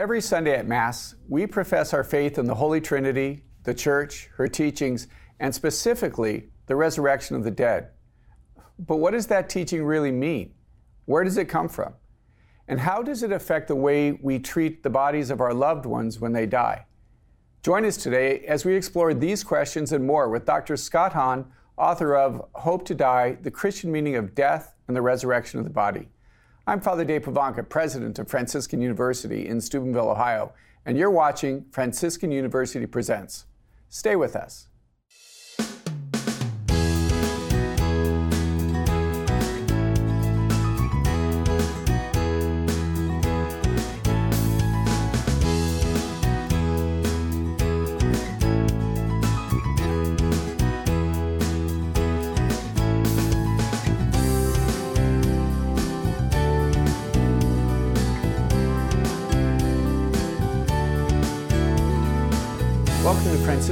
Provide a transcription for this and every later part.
Every Sunday at Mass, we profess our faith in the Holy Trinity, the Church, her teachings, and specifically the resurrection of the dead. But what does that teaching really mean? Where does it come from? And how does it affect the way we treat the bodies of our loved ones when they die? Join us today as we explore these questions and more with Dr. Scott Hahn, author of Hope to Die The Christian Meaning of Death and the Resurrection of the Body. I'm Father Dave Pivonka, president of Franciscan University in Steubenville, Ohio, and you're watching Franciscan University Presents. Stay with us.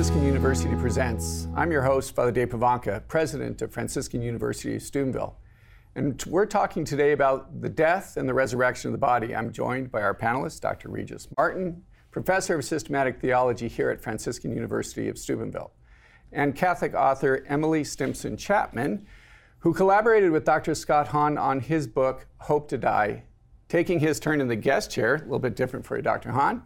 Franciscan University Presents. I'm your host, Father Dave Pivonka, president of Franciscan University of Steubenville. And we're talking today about the death and the resurrection of the body. I'm joined by our panelist, Dr. Regis Martin, professor of systematic theology here at Franciscan University of Steubenville, and Catholic author Emily Stimpson Chapman, who collaborated with Dr. Scott Hahn on his book, Hope to Die. Taking his turn in the guest chair, a little bit different for Dr. Hahn,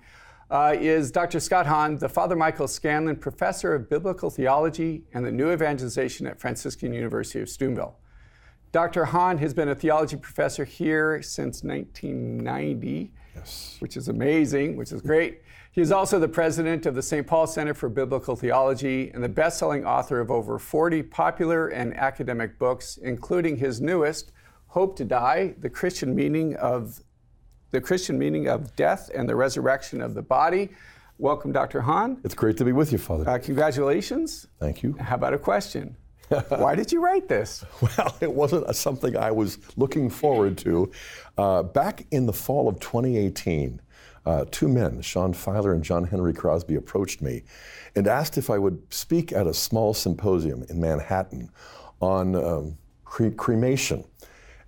uh, is Dr. Scott Hahn, the Father Michael Scanlon Professor of Biblical Theology and the New Evangelization at Franciscan University of Steubenville. Dr. Hahn has been a theology professor here since 1990, Yes. which is amazing, which is great. He is also the president of the St. Paul Center for Biblical Theology and the best selling author of over 40 popular and academic books, including his newest, Hope to Die The Christian Meaning of the Christian meaning of death and the resurrection of the body. Welcome, Dr. Hahn. It's great to be with you, Father. Uh, congratulations. Thank you. How about a question? Why did you write this? Well, it wasn't something I was looking forward to. Uh, back in the fall of 2018, uh, two men, Sean Fieler and John Henry Crosby, approached me and asked if I would speak at a small symposium in Manhattan on um, cre- cremation.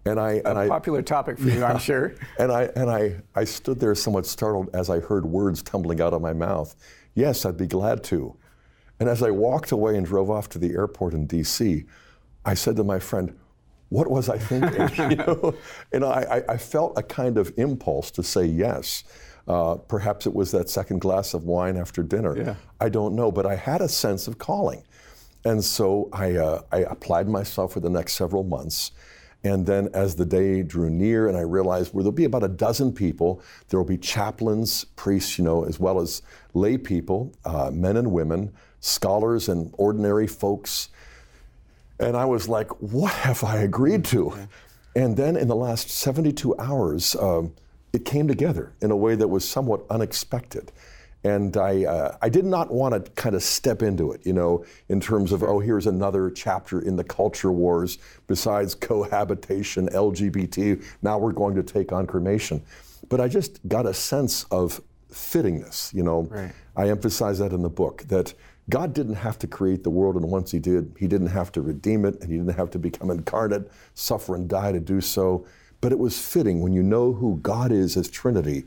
And I, and I, Popular topic for you, I'm sure. and I and I, I stood there somewhat startled as I heard words tumbling out of my mouth. Yes, I'd be glad to. And as I walked away and drove off to the airport in D.C., I said to my friend, "What was I thinking?" you know, and I, I, I felt a kind of impulse to say yes. Uh, perhaps it was that second glass of wine after dinner. Yeah. I don't know, but I had a sense of calling, and so I, uh, I applied myself for the next several months. And then as the day drew near and I realized well, there'll be about a dozen people, there will be chaplains, priests, you know, as well as lay people, uh, men and women, scholars and ordinary folks. And I was like, what have I agreed to? And then in the last 72 hours, um, it came together in a way that was somewhat unexpected. And I, uh, I did not want to kind of step into it, you know, in terms of, oh, here's another chapter in the culture wars besides cohabitation, LGBT. Now we're going to take on cremation. But I just got a sense of fittingness, you know. Right. I emphasize that in the book that God didn't have to create the world, and once He did, He didn't have to redeem it, and He didn't have to become incarnate, suffer, and die to do so. But it was fitting when you know who God is as Trinity,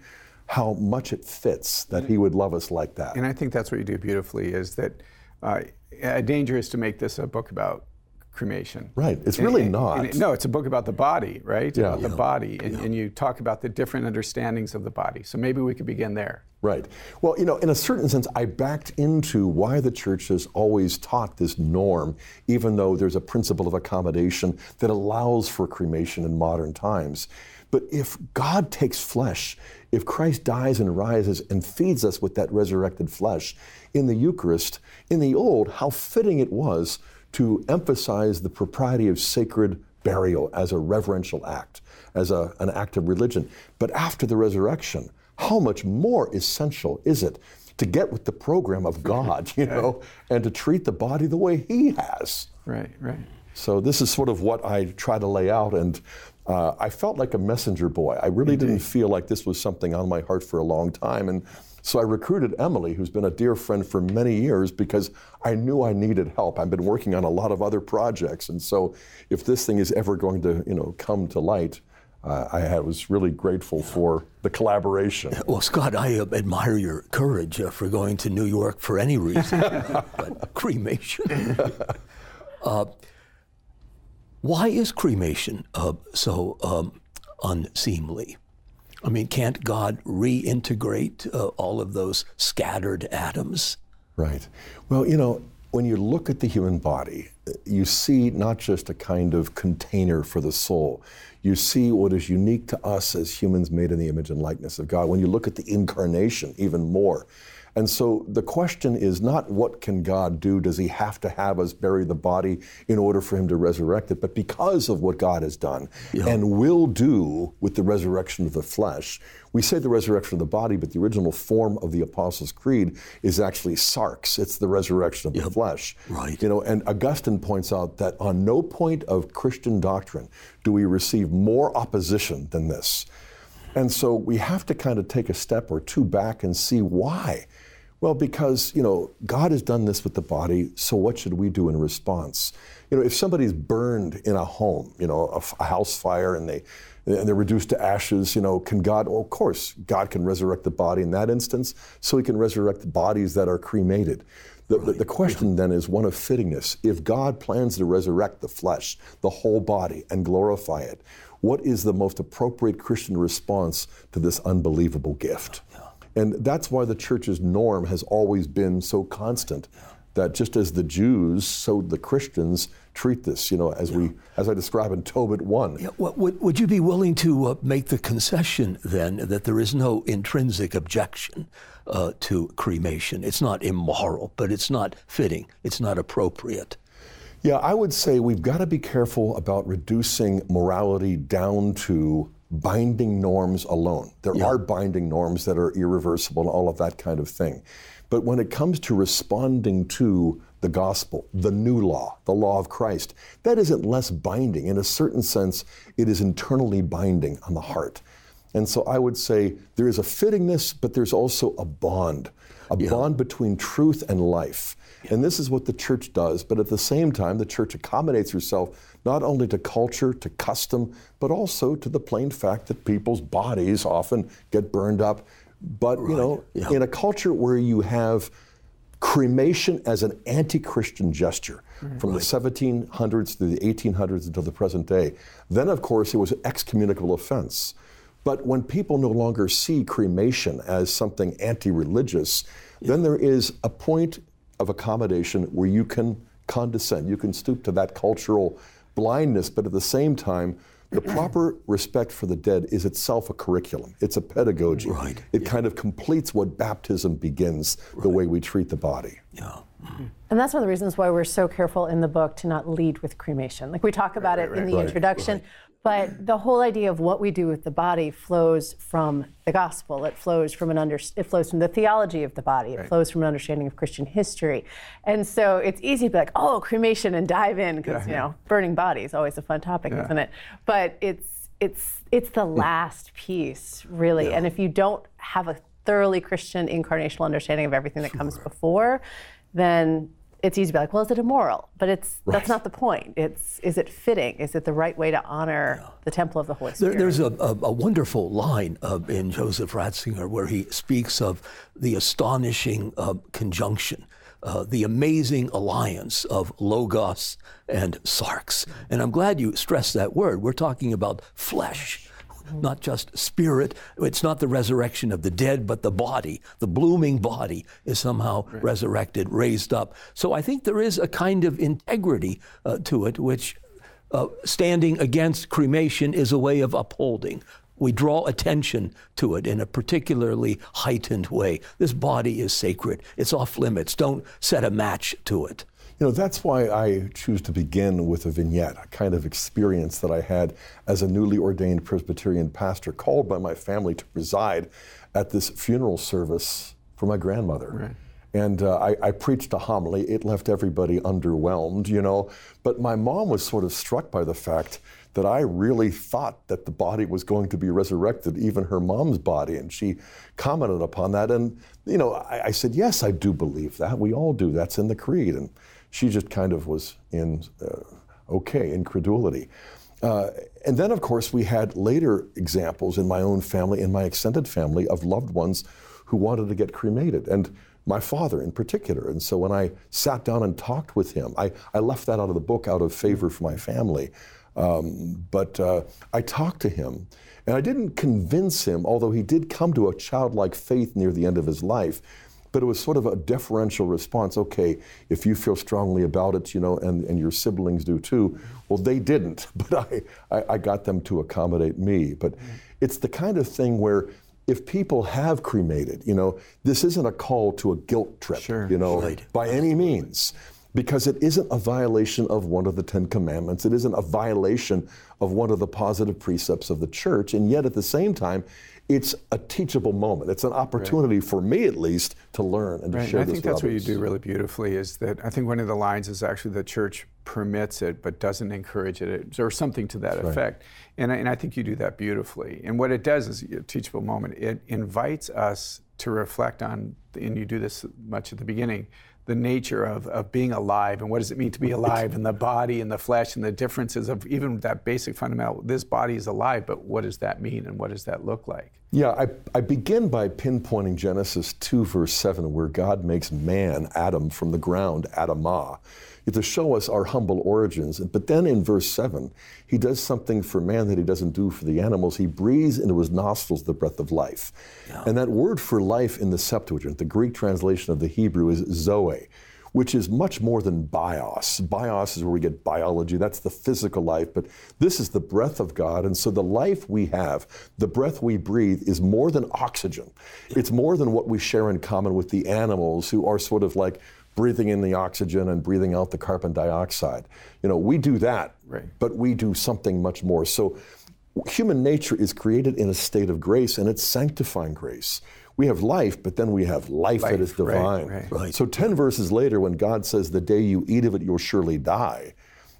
how much it fits that He would love us like that. And I think that's what you do beautifully is that uh, a danger is to make this a book about cremation. Right. It's And- really and- not. and it- no, it's a book about the body, right? Yeah. About the body. And, and you talk about the different understandings of the body. So maybe we could begin there. Right. Well, you know, in a certain sense, I backed into why the church has always taught this norm, even though there's a principle of accommodation that allows for cremation in modern times. But if God takes flesh, if Christ dies and rises and feeds us with that resurrected flesh in the Eucharist, in the old, how fitting it was to emphasize the propriety of sacred burial as a reverential act, as a, an act of religion. But after the resurrection, how much more essential is it to get with the program of God, you know, and to treat the body the way He has? Right, right. So this is sort of what I try to lay out, and uh, I felt like a messenger boy. I really didn't feel like this was something on my heart for a long time, and so I recruited Emily, who's been a dear friend for many years, because I knew I needed help. I've been working on a lot of other projects, and so if this thing is ever going to, you know, come to light, uh, I had, was really grateful for the collaboration. Well, Scott, I uh, admire your courage uh, for going to New York for any reason, but cremation. Uh, why is cremation uh, so um, unseemly? I mean, can't God reintegrate uh, all of those scattered atoms? Right. Well, you know, when you look at the human body, you see not just a kind of container for the soul. You see what is unique to us as humans made in the image and likeness of God. When you look at the incarnation, even more, and so the question is not what can God do? Does he have to have us bury the body in order for him to resurrect it? But because of what God has done yeah. and will do with the resurrection of the flesh, we say the resurrection of the body, but the original form of the Apostles' Creed is actually sarx. It's the resurrection of yep. the flesh. Right. You know, and Augustine points out that on no point of Christian doctrine do we receive more opposition than this. And so we have to kind of take a step or two back and see why. Well, because, you know, God has done this with the body, so what should we do in response? You know, if somebody's burned in a home, you know, a, house fire and they and they're reduced to ashes, you know, can God, well, of course, God can resurrect the body in that instance, so he can resurrect the bodies that are cremated. The, the, the, question then is one of fittingness. If God plans to resurrect the flesh, the whole body, and glorify it, what is the most appropriate Christian response to this unbelievable gift? And that's why the church's norm has always been so constant. That just as the Jews, so the Christians treat this, you know, as yeah. we, as I describe in Tobit 1. Yeah, well, would, would you be willing to uh, make the concession then that there is no intrinsic objection uh, to cremation? It's not immoral, but it's not fitting, it's not appropriate. Yeah, I would say we've got to be careful about reducing morality down to binding norms alone. There yeah. are binding norms that are irreversible and all of that kind of thing. But when it comes to responding to the gospel, the new law, the law of Christ, that isn't less binding. In a certain sense, it is internally binding on the heart. And so I would say there is a fittingness, but there's also a bond, a yeah. bond between truth and life. And this is what the church does, but at the same time, the church accommodates herself not only to culture, to custom, but also to the plain fact that people's bodies often get burned up. But, right. you know, yeah. in a culture where you have cremation as an anti Christian gesture mm-hmm. from right. the 1700s to the 1800s until the present day, then, of course, it was an excommunicable offense. But when people no longer see cremation as something anti religious, yeah. then there is a point of accommodation where you can condescend, you can stoop to that cultural blindness, but at the same time, the proper respect for the dead is itself a curriculum. It's a pedagogy. Right. It yeah. kind of completes what baptism begins, right. the way we treat the body. Yeah. Mm-hmm. And that's one of the reasons why we're so careful in the book to not lead with cremation. Like we talk about right, it in the introduction, but the whole idea of what we do with the body flows from the gospel. It flows from an under, it flows from the theology of the body. It right. flows from an understanding of Christian history. And so it's easy to be like, oh, cremation and dive in because yeah. you know, burning body is always a fun topic, yeah. isn't it? But it's it's it's the last piece, really. Yeah. And if you don't have a thoroughly Christian incarnational understanding of everything that sure. comes before, then it's easy to be like, well, is it immoral? But it's right. that's not the point. It's is it fitting? Is it the right way to honor yeah. the temple of the Holy Spirit? There, there's a, a, a, wonderful line uh, in Joseph Ratzinger where he speaks of the astonishing uh, conjunction. Uh, the amazing alliance of logos and sarx. And I'm glad you stressed that word. We're talking about flesh not just spirit. It's not the resurrection of the dead, but the body, the blooming body is somehow right. resurrected, raised up. So I think there is a kind of integrity uh, to it, which uh, standing against cremation is a way of upholding. We draw attention to it in a particularly heightened way. This body is sacred. It's off limits. Don't set a match to it. You know, that's why I choose to begin with a vignette, a kind of experience that I had as a newly ordained Presbyterian pastor, called by my family to preside at this funeral service for my grandmother. Right. And uh, I, I, preached a homily. It left everybody underwhelmed, you know. But my mom was sort of struck by the fact that I really thought that the body was going to be resurrected, even her mom's body. And she commented upon that. And, you know, I, I said, yes, I do believe that. We all do. That's in the creed. And she just kind of was in uh, okay incredulity. Uh, and then, of course, we had later examples in my own family, in my extended family, of loved ones who wanted to get cremated. And my father in particular. And so when I sat down and talked with him, I, I left that out of the book out of favor for my family. Um, but uh, I talked to him, and I didn't convince him, although he did come to a childlike faith near the end of his life. But it was sort of a deferential response. Okay, if you feel strongly about it, you know, and, and your siblings do too. Well, they didn't, but I, I, I got them to accommodate me. But mm-hmm. it's the kind of thing where if people have cremated, you know, this isn't a call to a guilt trip, sure, you know, right. by any means because it isn't a violation of one of the Ten Commandments. It isn't a violation of one of the positive precepts of the church. And yet, at the same time, it's a teachable moment. It's an opportunity right. for me, at least, to learn and to right. share and I think that's others. what you do really beautifully. Is that I think one of the lines is actually the church permits it but doesn't encourage it, or something to that effect. And I, and I think you do that beautifully. And what it does is a teachable moment. It invites us to reflect on, and you do this much at the beginning the nature of, of being alive and what does it mean to be alive and the body and the flesh and the differences of even that basic fundamental this body is alive but what does that mean and what does that look like yeah i, I begin by pinpointing genesis 2 verse 7 where god makes man adam from the ground adamah to show us our humble origins. But then in verse 7, he does something for man that he doesn't do for the animals. He breathes into his nostrils the breath of life. Yeah. And that word for life in the Septuagint, the Greek translation of the Hebrew, is zoe, which is much more than bios. Bios is where we get biology, that's the physical life, but this is the breath of God. And so the life we have, the breath we breathe, is more than oxygen. It's more than what we share in common with the animals who are sort of like breathing in the oxygen and breathing out the carbon dioxide. You know, we do that, right. but we do something much more. So human nature is created in a state of grace and it's sanctifying grace. We have life, but then we have life, life that is divine. Right, right. So 10 verses later, when God says, The day you eat of it, you'll surely die,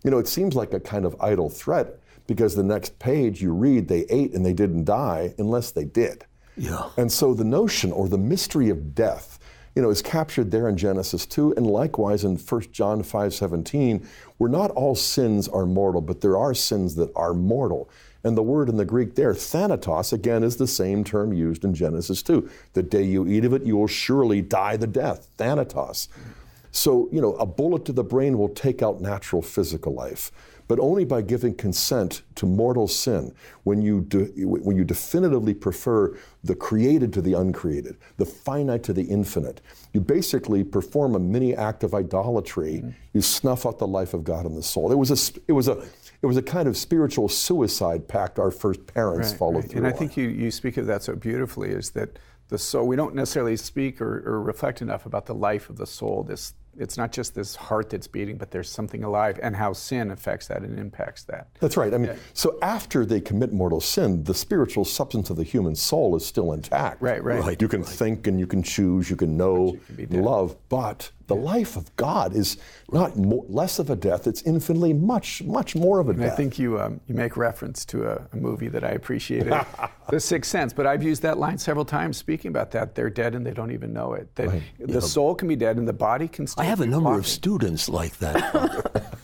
you know, it seems like a kind of idle threat because the next page you read, they ate and they didn't die unless they did. Yeah. And so the notion or the mystery of death you know, is captured there in Genesis 2 and likewise in 1 John 5:17, where not all sins are mortal, but there are sins that are mortal. And the word in the Greek there, thanatos, again is the same term used in Genesis 2. The day you eat of it, you will surely die the death, thanatos. So, you know, a bullet to the brain will take out natural physical life but only by giving consent to mortal sin when you, de- when you definitively prefer the created to the uncreated, the finite to the infinite. You basically perform a mini act of idolatry. Mm-hmm. You snuff out the life of God in the soul. It was a, it was a, it was a kind of spiritual suicide pact our first parents right, followed right. through. And I on. think you, you speak of that so beautifully is that the soul, we don't necessarily speak or, or reflect enough about the life of the soul, this it's not just this heart that's beating, but there's something alive, and how sin affects that and impacts that. That's right. I mean, yeah. so after they commit mortal sin, the spiritual substance of the human soul is still intact. Right, right. right. You can right. think and you can choose, you can know, you can love, but the yeah. life of God is not more, less of a death; it's infinitely much, much more of a and death. I think you um, you make reference to a, a movie that I appreciated, The Sixth Sense. But I've used that line several times, speaking about that. They're dead and they don't even know it. That right. the yeah. soul can be dead and the body can still. I have a number walking. of students like that.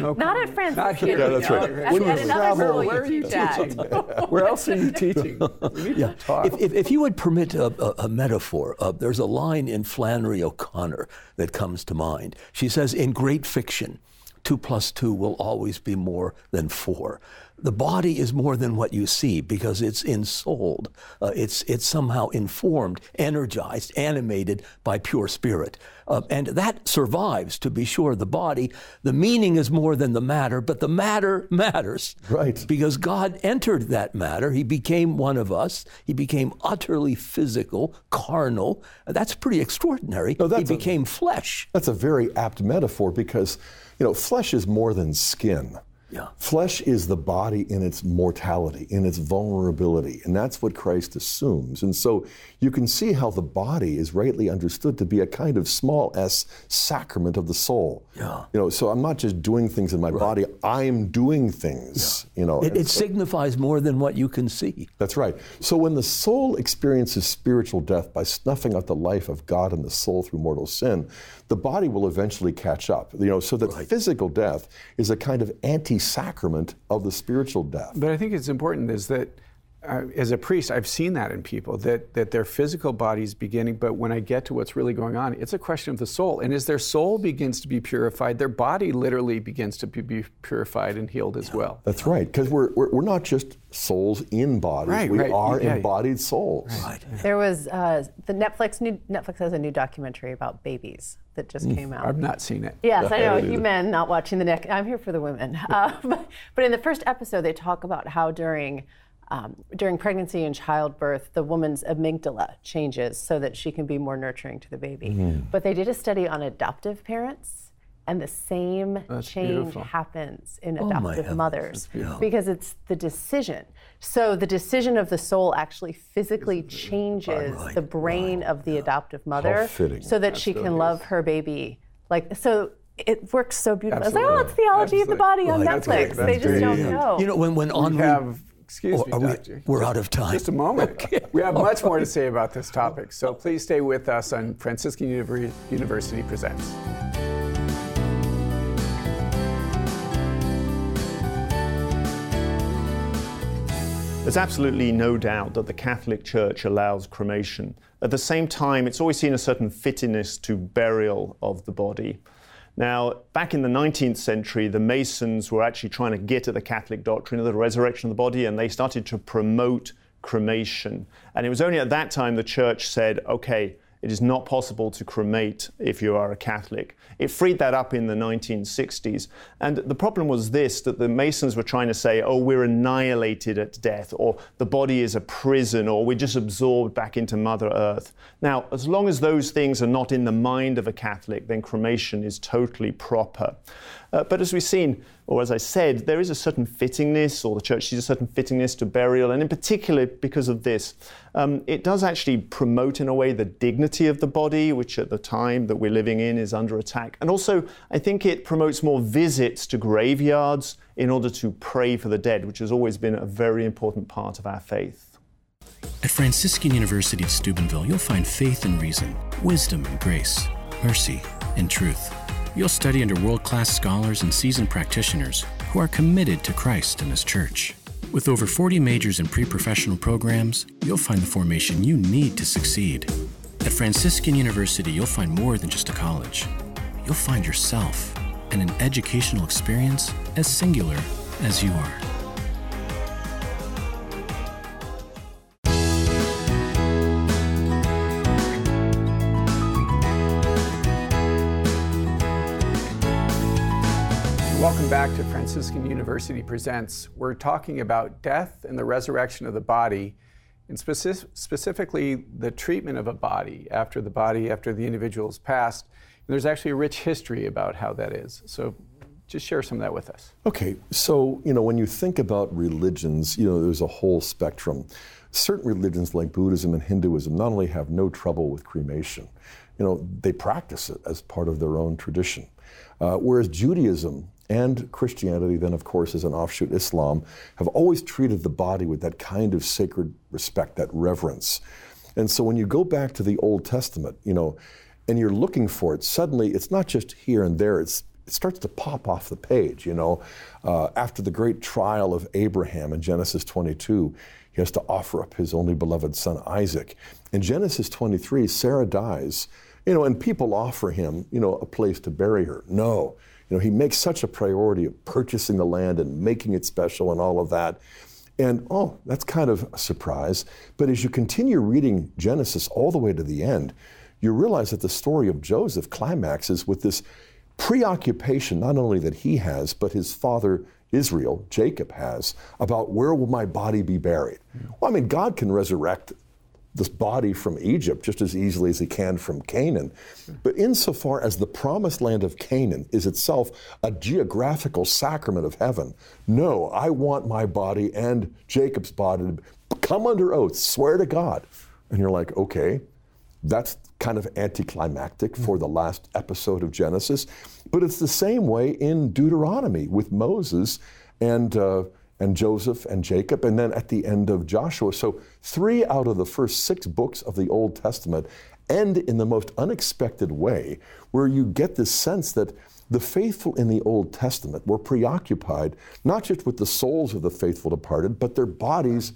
no, not at Francis. Not here. Yeah, that's right. At, at another school, where you teach at. Where else are you teaching? yeah. If, if, if, you would permit a, a, a metaphor, uh, there's a line in Flannery O'Connor that comes to mind. She says, in great fiction, two plus two will always be more than four. The body is more than what you see because it's ensouled. Uh, it's, it's somehow informed, energized, animated by pure spirit. Uh, and that survives, to be sure, the body. The meaning is more than the matter, but the matter matters. Right. Because God entered that matter. He became one of us. He became utterly physical, carnal. That's pretty extraordinary. No, he became a, flesh. That's a very apt metaphor because, you know, flesh is more than skin. Yeah. Flesh is the body in its mortality, in its vulnerability, and that's what Christ assumes. And so you can see how the body is rightly understood to be a kind of small s sacrament of the soul. Yeah. You know, so I'm not just doing things in my right. body, I'm doing things, yeah. you know. It, it so, signifies more than what you can see. That's right. So when the soul experiences spiritual death by snuffing out the life of God in the soul through mortal sin, the body will eventually catch up. You know, so that right. physical death is a kind of anti sacrament of the spiritual death. But I think it's important is that uh, as a priest, I've seen that in people that that their physical body is beginning, but when I get to what's really going on, it's a question of the soul. And as their soul begins to be purified, their body literally begins to be purified and healed as well. That's right, because we're, we're, we're not just souls in bodies. Right, we right. are Yeah. embodied souls. Right. There was uh, the Netflix new Netflix has a new documentary about babies that just came out. I've not seen it. Yes, I know. You men not watching the neck. I'm here for the women. Um, but in the first episode, they talk about how during um, during pregnancy and childbirth, the woman's amygdala changes so that she can be more nurturing to the baby. Mm-hmm. But they did a study on adoptive parents, and the same That's change beautiful. happens in Oh, adoptive heavens. mothers because it's the decision. So the decision of the soul actually physically changes Right, the brain of the adoptive mother so that she can love her baby. Like so it works so beautifully. I was like, oh, Absolutely. it's theology of the body on Right. Netflix. That's They just great. don't know. You know, when, when We have, excuse Oh, me, are we- Doctor. we're out of time. Just a moment. We have much more to say about this topic, so please stay with us on Franciscan University Presents. There's absolutely no doubt that the Catholic Church allows cremation. At the same time, it's always seen a certain fitness to burial of the body. Now, back in the 19th century, the Masons were actually trying to get at the Catholic doctrine of the resurrection of the body, and they started to promote cremation. And it was only at that time the church said, okay, it is not possible to cremate if you are a Catholic. It freed that up in the 1960s. And the problem was this that the Masons were trying to say, oh, we're annihilated at death, or the body is a prison, or we're just absorbed back into Mother Earth. Now, as long as those things are not in the mind of a Catholic, then cremation is totally proper. Uh, but as we've seen, or as I said, there is a certain fittingness, or the church sees a certain fittingness to burial, and in particular because of this, um, it does actually promote in a way the dignity of the body, which at the time that we're living in is under attack. And also, I think it promotes more visits to graveyards in order to pray for the dead, which has always been a very important part of our faith. At Franciscan University of Steubenville, you'll find faith and reason, wisdom and grace, mercy and truth. You'll study under world class scholars and seasoned practitioners who are committed to Christ and His church. With over 40 majors and pre professional programs, you'll find the formation you need to succeed. At Franciscan University, you'll find more than just a college. You'll find yourself and an educational experience as singular as you are. Welcome back to Franciscan University Presents. We're talking about death and the resurrection of the body, and speci- specifically the treatment of a body after the body, after the individual's passed. And there's actually a rich history about how that is. So just share some of that with us. Okay, so you know when you think about religions, you know there's a whole spectrum. Certain religions like Buddhism and Hinduism not only have no trouble with cremation, you know they practice it as part of their own tradition. Uh, whereas Judaism and Christianity, then of course as an offshoot Islam, have always treated the body with that kind of sacred respect, that reverence. And so when you go back to the Old Testament, you know, and you're looking for it, suddenly it's not just here and there, it's it starts to pop off the page, you know. Uh, after the great trial of Abraham in Genesis 22, he has to offer up his only beloved son Isaac. In Genesis 23, Sarah dies, you know, and people offer him, you know, a place to bury her. No. You know, he makes such a priority of purchasing the land and making it special and all of that. And oh, that's kind of a surprise. But as you continue reading Genesis all the way to the end, you realize that the story of Joseph climaxes with this preoccupation, not only that he has, but his father Israel, Jacob, has about where will my body be buried? Well, I mean, God can resurrect this body from Egypt just as easily as he can from Canaan. But insofar as the promised land of Canaan is itself a geographical sacrament of heaven, no, I want my body and Jacob's body to come under oath, swear to God. And you're like, okay, that's kind of anticlimactic for the last episode of Genesis. But it's the same way in Deuteronomy with Moses and. Uh, and Joseph and Jacob, and then at the end of Joshua. So, three out of the first six books of the Old Testament end in the most unexpected way, where you get this sense that the faithful in the Old Testament were preoccupied not just with the souls of the faithful departed, but their bodies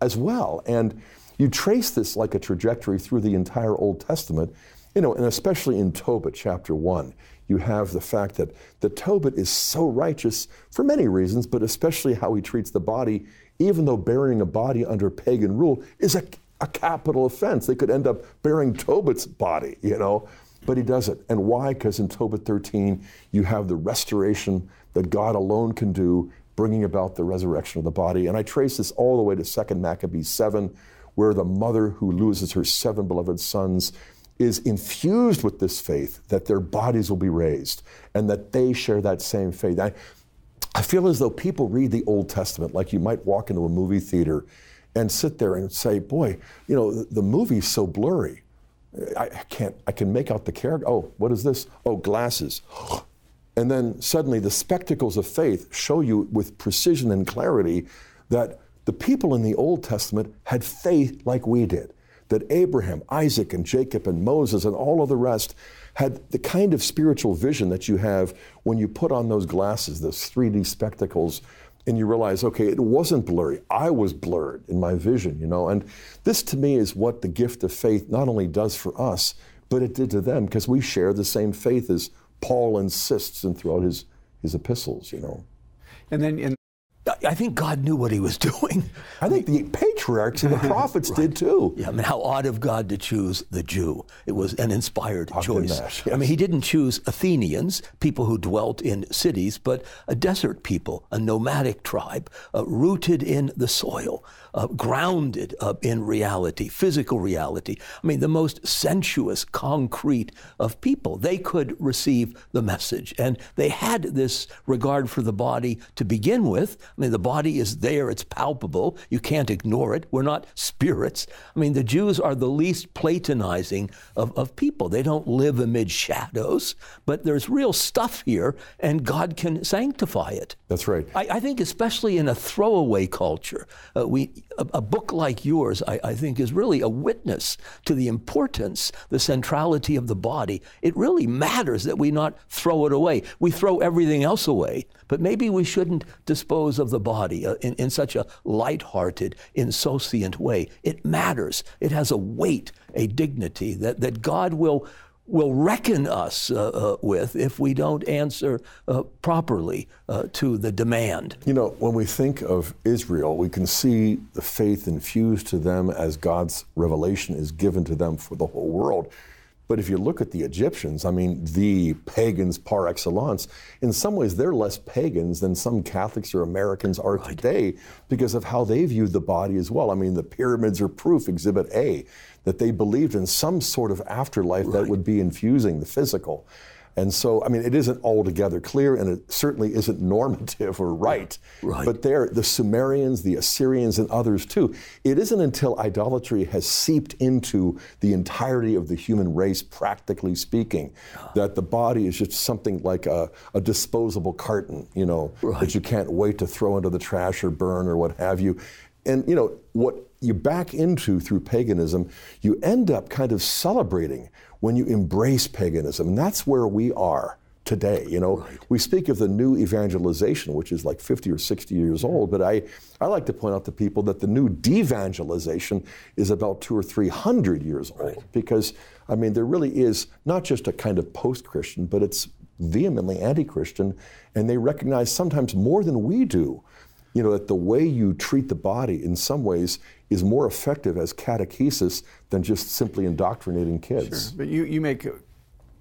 as well. And you trace this like a trajectory through the entire Old Testament, you know, and especially in Tobit chapter 1. You have the fact that, the Tobit is so righteous for many reasons, but especially how he treats the body, even though burying a body under pagan rule is a, a capital offense. They could end up burying Tobit's body, you know, but he does it. And why? Because in Tobit 13, you have the restoration that God alone can do, bringing about the resurrection of the body. And I trace this all the way to 2 Maccabees 7, where the mother who loses her seven beloved sons is infused with this faith that their bodies will be raised and that they share that same faith. I, I feel as though people read the Old Testament like you might walk into a movie theater and sit there and say, boy, you know, the, movie's so blurry. I, I can't, I can make out the character. Oh, what is this? Oh, glasses. And then suddenly the spectacles of faith show you with precision and clarity that the people in the Old Testament had faith like we did. That Abraham, Isaac, and Jacob, and Moses, and all of the rest had the kind of spiritual vision that you have when you put on those glasses, those 3D spectacles, and you realize, okay, it wasn't blurry. I was blurred in my vision, you know. And this to me is what the gift of faith not only does for us, but it did to them because we share the same faith as Paul insists and throughout his, his epistles, you know. And then in I think God knew what he was doing. I think the patriarchs and the prophets right. did too. Yeah, I mean, how odd of God to choose the Jew. It was an inspired choice. Yes. I mean, he didn't choose Athenians, people who dwelt in cities, but a desert people, a nomadic tribe, uh, rooted in the soil, uh, grounded uh, in reality, physical reality. I mean, the most sensuous, concrete of people. They could receive the message. And they had this regard for the body to begin with. I mean, the body is there, it's palpable. You can't ignore it. We're not spirits. I mean, the Jews are the least platonizing of, of people. They don't live amid shadows, but there's real stuff here, and God can sanctify it. That's right. I, I think, especially in a throwaway culture, uh, we, a, a, book like yours, I, I think, is really a witness to the importance, the centrality of the body. It really matters that we not throw it away. We throw everything else away, but maybe we shouldn't dispose of the body uh, in, in such a light-hearted, insouciant way. It matters. It has a weight, a dignity that, that God will will reckon us uh, uh, with if we don't answer uh, properly uh, to the demand. You know, when we think of Israel, we can see the faith infused to them as God's revelation is given to them for the whole world. But if you look at the Egyptians, I mean, the pagans par excellence, in some ways they're less pagans than some Catholics or Americans are right. today because of how they viewed the body as well. I mean, the pyramids are proof, Exhibit A, that they believed in some sort of afterlife right. that would be infusing the physical. And so, I mean, it isn't altogether clear, and it certainly isn't normative or right. right. But there, the Sumerians, the Assyrians, and others too. It isn't until idolatry has seeped into the entirety of the human race, practically speaking, ah. that the body is just something like a, a disposable carton, you know, right. that you can't wait to throw into the trash or burn or what have you. And you know what you back into through paganism, you end up kind of celebrating when you embrace paganism. And that's where we are today. You know, right. we speak of the new evangelization, which is like 50 or 60 years old, but I, I like to point out to people that the new devangelization is about two or three hundred years old. Right. Because, I mean, there really is not just a kind of post Christian, but it's vehemently anti Christian, and they recognize sometimes more than we do. You know, that the way you treat the body in some ways is more effective as catechesis than just simply indoctrinating kids. Sure. But you, you make. Oh,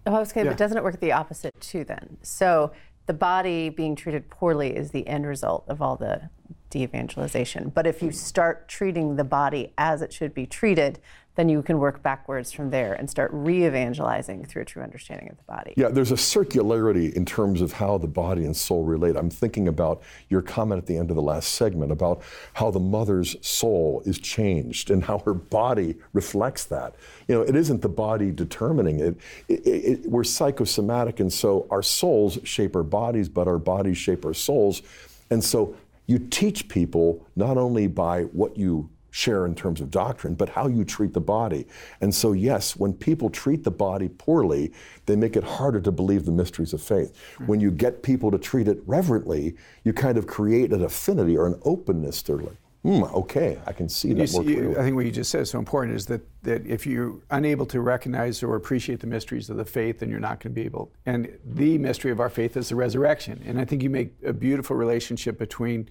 I was saying, yeah. but doesn't it work the opposite too then? So the body being treated poorly is the end result of all the de-evangelization. But if you start treating the body as it should be treated, then you can work backwards from there and start re-evangelizing through a true understanding of the body. Yeah, there's a circularity in terms of how the body and soul relate. I'm thinking about your comment at the end of the last segment about how the mother's soul is changed and how her body reflects that. You know, it isn't the body determining it. it, it, it we're psychosomatic, and so our souls shape our bodies, but our bodies shape our souls. And so you teach people not only by what you share in terms of doctrine, but how you treat the body. And so, yes, when people treat the body poorly, they make it harder to believe the mysteries of faith. When you get people to treat it reverently, you kind of create an affinity or an openness to like, hmm, okay, I can see that you, more clearly. I think what you just said is so important is that, that if you're unable to recognize or appreciate the mysteries of the faith, then you're not going to be able. And the mystery of our faith is the resurrection. And I think you make a beautiful relationship between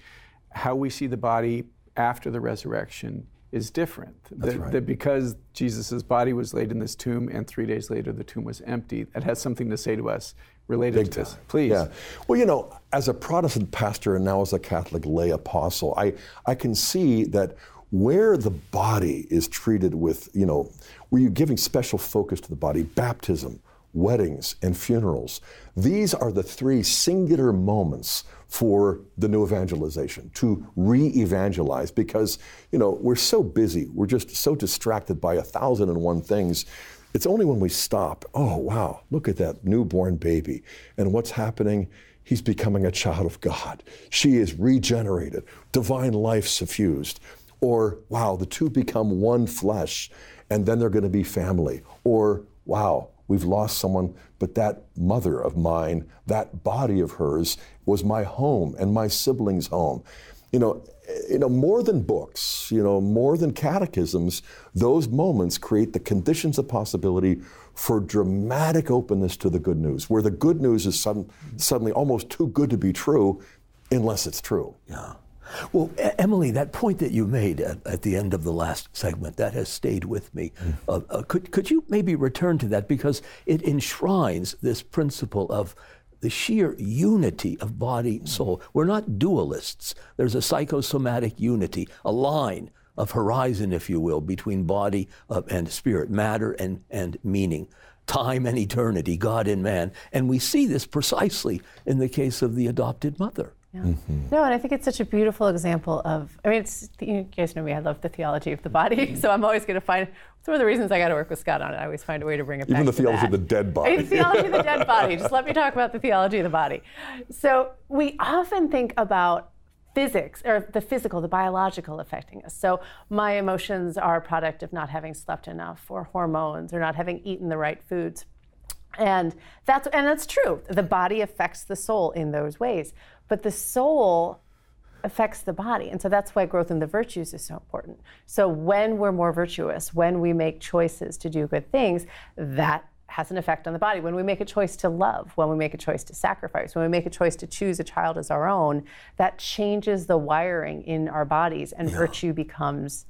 how we see the body after the resurrection is different. That's that, right. that because Jesus' body was laid in this tomb and three days later the tomb was empty, that has something to say to us related Big to this. Please. Yeah. Well, you know, as a Protestant pastor and now as a Catholic lay apostle, I, I can see that where the body is treated with, you know, where you're giving special focus to the body, baptism, weddings, and funerals, these are the three singular moments for the new evangelization, to re evangelize, because, you know, we're so busy, we're just so distracted by a thousand and one things. It's only when we stop, oh, wow, look at that newborn baby. And what's happening? He's becoming a child of God. She is regenerated, divine life suffused. Or, wow, the two become one flesh, and then they're going to be family. Or, wow, we've lost someone, but that mother of mine, that body of hers, was my home and my siblings' home. You know, you know, more than books, you know, more than catechisms, those moments create the conditions of possibility for dramatic openness to the good news, where the good news is sudden, suddenly almost too good to be true, unless it's true. Yeah. Well, Emily, that point that you made at, at the end of the last segment, that has stayed with me. Uh, uh, could, could you maybe return to that? Because it enshrines this principle of the sheer unity of body soul. We're not dualists. There's a psychosomatic unity, a line of horizon, if you will, between body uh, and spirit, matter and, and meaning, time and eternity, God and man. And we see this precisely in the case of the adopted mother. Yeah. Mm-hmm. No, and I think it's such a beautiful example of. I mean, it's you guys know me. I love the theology of the body, mm-hmm. so I'm always going to find. It's one of the reasons I got to work with Scott on it. I always find a way to bring it Even back. Even the theology that. of the dead body. mean, theology of the dead body. Just let me talk about the theology of the body. So we often think about physics or the physical, the biological affecting us. So my emotions are a product of not having slept enough, or hormones, or not having eaten the right foods. And that's and that's true. The body affects the soul in those ways. But the soul affects the body. And so that's why growth in the virtues is so important. So when we're more virtuous, when we make choices to do good things, that has an effect on the body. When we make a choice to love, when we make a choice to sacrifice, when we make a choice to choose a child as our own, that changes the wiring in our bodies and virtue becomes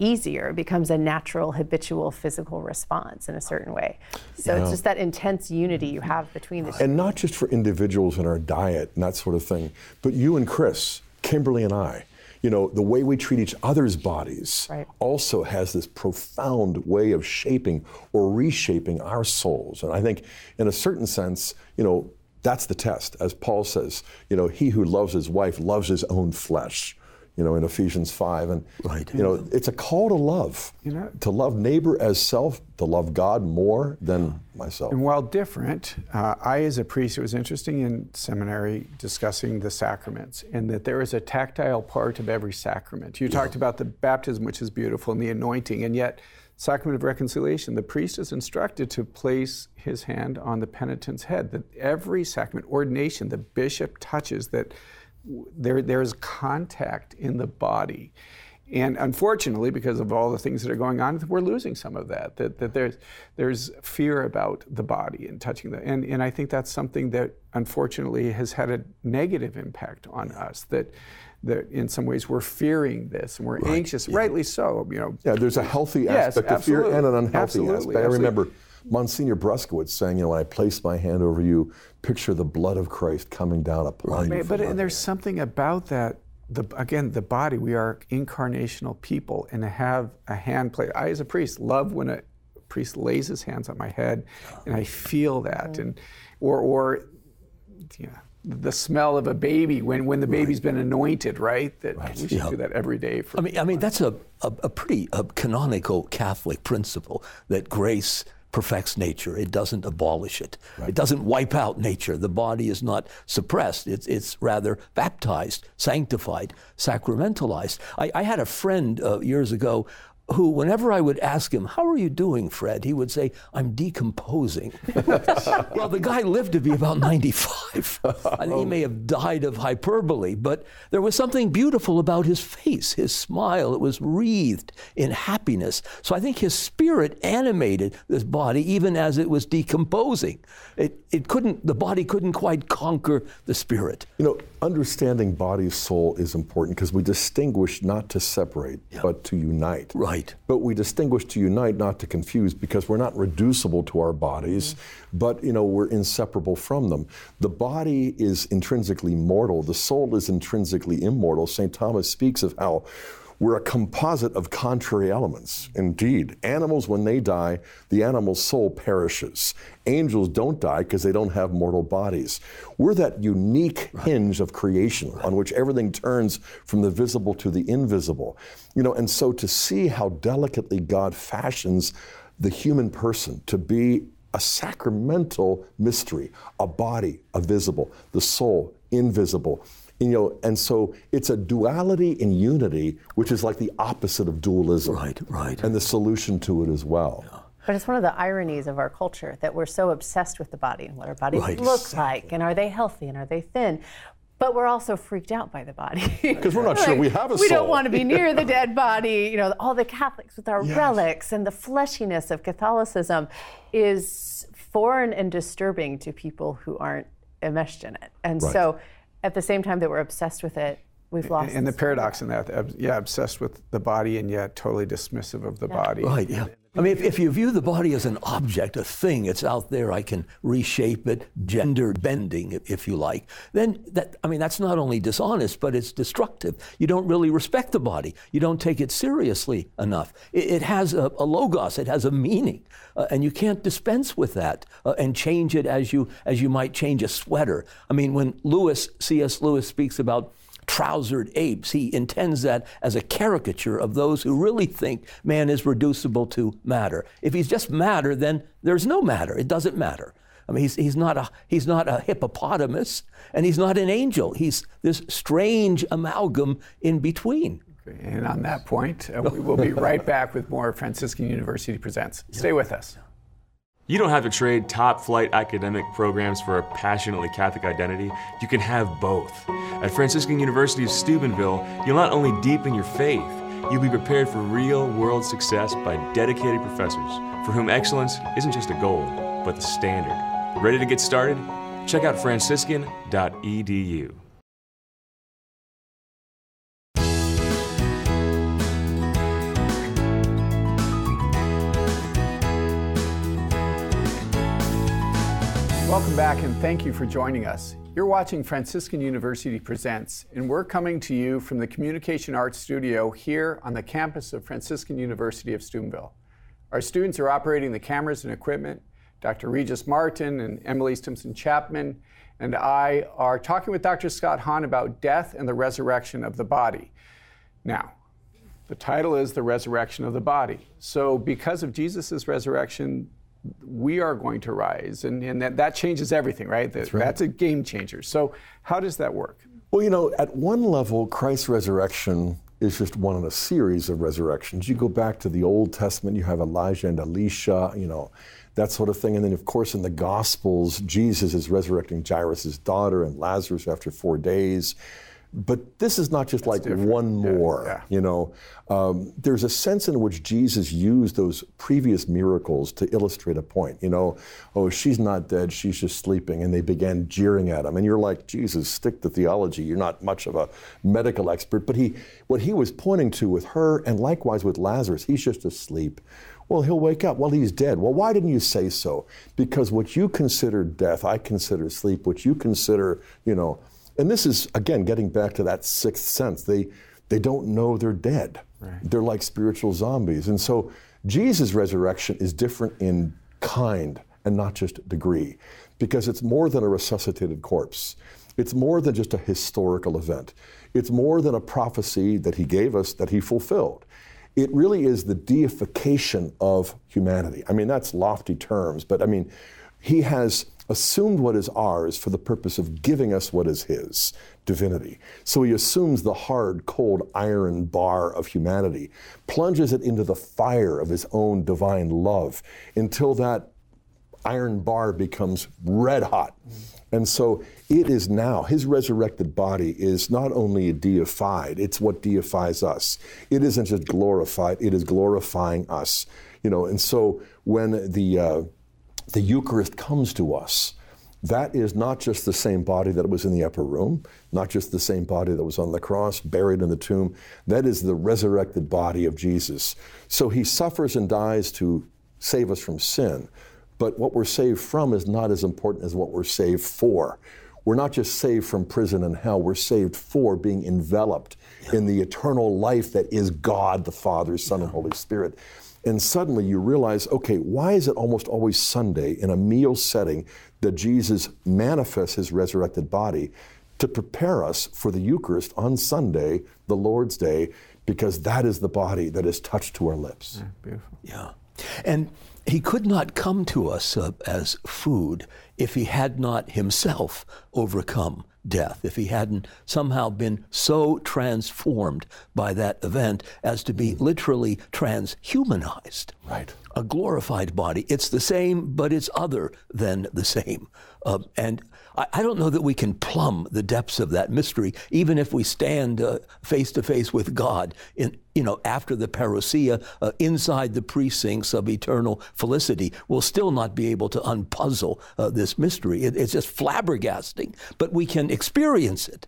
easier, it becomes a natural, habitual physical response in a certain way. So it's just that intense unity you have between the two. And not just for individuals in our diet and that sort of thing, but you and Chris, Kimberly and I, you know, the way we treat each other's bodies Right. also has this profound way of shaping or reshaping our souls. And I think, in a certain sense, you know, that's the test. As Paul says, you know, he who loves his wife loves his own flesh. You know, in Ephesians 5. And, Right. you know, it's a call to love. You know- to love neighbor as self, to love God more than myself. And while different, uh, I, as a priest, it was interesting in seminary discussing the sacraments, and that there is a tactile part of every sacrament. You talked about the baptism, which is beautiful, and the anointing, and yet, sacrament of reconciliation, the priest is instructed to place his hand on the penitent's head. That every sacrament, ordination, the bishop touches that there there is contact in the body. And unfortunately, because of all the things that are going on, we're losing some of that. That, that there's, there's fear about the body and touching the, and, and I think that's something that unfortunately has had a negative impact on us. That, that in some ways we're fearing this and we're anxious, rightly so. You know, Yeah, there's a healthy Yes, aspect of fear and an unhealthy Absolutely, aspect. I remember Monsignor Bruskewitz saying, you know, when I place my hand over you, picture the blood of Christ coming down upon you. Right, from but heaven." and there's something about that. The, again, the body. We are incarnational people, and to have a hand play. I, as a priest, love when a priest lays his hands on my head, and I feel that, and or or you know, the smell of a baby when when the baby's been anointed. Right. That we should Yeah. do that every day. For I mean, I mean that's a, a, a pretty uh canonical Catholic principle that grace perfects nature. It doesn't abolish it. Right. It doesn't wipe out nature. The body is not suppressed. It's, it's rather baptized, sanctified, sacramentalized. I, I had a friend uh, years ago who, whenever I would ask him, How are you doing, Fred? he would say, I'm decomposing. well, the guy lived to be about 95. and he may have died of hyperbole, but there was something beautiful about his face, his smile. It was wreathed in happiness. So I think his spirit animated this body even as it was decomposing. It, it couldn't, the body couldn't quite conquer the spirit. You know, understanding body soul is important because we distinguish not to separate, yeah. but to unite. Right. But we distinguish to unite, not to confuse, because we're not reducible to our bodies, mm-hmm. but you know we're inseparable from them. The body is intrinsically mortal. The soul is intrinsically immortal. St. Thomas speaks of how we're a composite of contrary elements. Indeed, animals, when they die, the animal's soul perishes. Angels don't die because they don't have mortal bodies. We're that unique right. hinge of creation right. on which everything turns from the visible to the invisible. You know, and so to see how delicately God fashions the human person to be a sacramental mystery, a body, a visible, the soul, invisible you know, and so it's a duality in unity, which is like the opposite of dualism. Right, right. And the solution to it as well. Yeah. But it's one of the ironies of our culture that we're so obsessed with the body and what our bodies right. look exactly. like, and are they healthy and are they thin. But we're also freaked out by the body. Because we're not like, sure we have a soul. We don't want to be near the dead body. You know, all the Catholics with our yes. relics and the fleshiness of Catholicism is foreign and disturbing to people who aren't enmeshed in it. And right. so at the same time that we're obsessed with it, we've lost. And the paradox in that, yeah, obsessed with the body and yet totally dismissive of the yeah. body. Right. Yeah. I mean, if, if, you view the body as an object, a thing, it's out there, I can reshape it, gender bending, if you like, then that, I mean, that's not only dishonest, but it's destructive. You don't really respect the body. You don't take it seriously enough. It, it has a, a, logos, it has a meaning, uh, and you can't dispense with that uh, and change it as you, as you might change a sweater. I mean, when Lewis, C.S. Lewis speaks about trousered apes. He intends that as a caricature of those who really think man is reducible to matter. If he's just matter, then there's no matter. It doesn't matter. I mean, he's, he's, not a, he's not a hippopotamus and he's not an angel. He's this strange amalgam in between. Okay, and on that point, uh, we will be right back with more Franciscan University Presents. Stay with us. You don't have to trade top flight academic programs for a passionately Catholic identity. You can have both. At Franciscan University of Steubenville, you'll not only deepen your faith, you'll be prepared for real world success by dedicated professors for whom excellence isn't just a goal, but the standard. Ready to get started? Check out franciscan.edu. Welcome back and thank you for joining us. You're watching Franciscan University Presents, and we're coming to you from the Communication Arts Studio here on the campus of Franciscan University of Steubenville. Our students are operating the cameras and equipment. Dr. Regis Martin and Emily Stimpson Chapman and I are talking with Dr. Scott Hahn about death and the resurrection of the body. Now, the title is The Resurrection of the Body. So, because of Jesus' resurrection, we are going to rise. And, and that, that changes everything, right? That, that's right? That's a game changer. So, how does that work? Well, you know, at one level, Christ's resurrection is just one in a series of resurrections. You go back to the Old Testament, you have Elijah and Elisha, you know, that sort of thing. And then, of course, in the Gospels, Jesus is resurrecting Jairus' daughter and Lazarus after four days. But this is not just That's like different. one more, yeah, yeah. you know. Um, there's a sense in which Jesus used those previous miracles to illustrate a point. You know, oh, she's not dead, she's just sleeping. And they began jeering at him. And you're like, Jesus, stick to theology. You're not much of a medical expert. But he, what he was pointing to with her, and likewise with Lazarus, he's just asleep. Well, he'll wake up. Well, he's dead. Well, why didn't you say so? Because what you consider death, I consider sleep. What you consider, you know, and this is, again, getting back to that sixth sense. They, they don't know they're dead. Right. They're like spiritual zombies. And so Jesus' resurrection is different in kind and not just degree, because it's more than a resuscitated corpse. It's more than just a historical event. It's more than a prophecy that he gave us that he fulfilled. it really is the deification of humanity. I mean, that's lofty terms, but I mean, he has assumed what is ours for the purpose of giving us what is his divinity. So he assumes the hard, cold iron bar of humanity, plunges it into the fire of his own divine love until that iron bar becomes red hot. And so it is now, his resurrected body is not only deified, it's what deifies us. It isn't just glorified, it is glorifying us. You know, and so when the, uh, the Eucharist comes to us, that is not just the same body that was in the upper room, not just the same body that was on the cross, buried in the tomb. That is the resurrected body of Jesus. So he suffers and dies to save us from sin. But what we're saved from is not as important as what we're saved for. We're not just saved from prison and hell, we're saved for being enveloped in the eternal life that is God, the Father, Son, and Holy Spirit. And suddenly you realize, okay, why is it almost always Sunday in a meal setting that Jesus manifests his resurrected body to prepare us for the Eucharist on Sunday, the Lord's Day, because that is the body that is touched to our lips. Yeah, beautiful. Yeah. And he could not come to us uh, as food if he had not himself overcome death, if he hadn't somehow been so transformed by that event as to be literally transhumanized. Right. A glorified body. It's the same, but it's other than the same. Uh, and I, I, don't know that we can plumb the depths of that mystery, even if we stand face to face with God in, you know, after the parousia, uh, inside the precincts of eternal felicity. We'll still not be able to unpuzzle uh, this mystery. It, it's just flabbergasting, but we can experience it.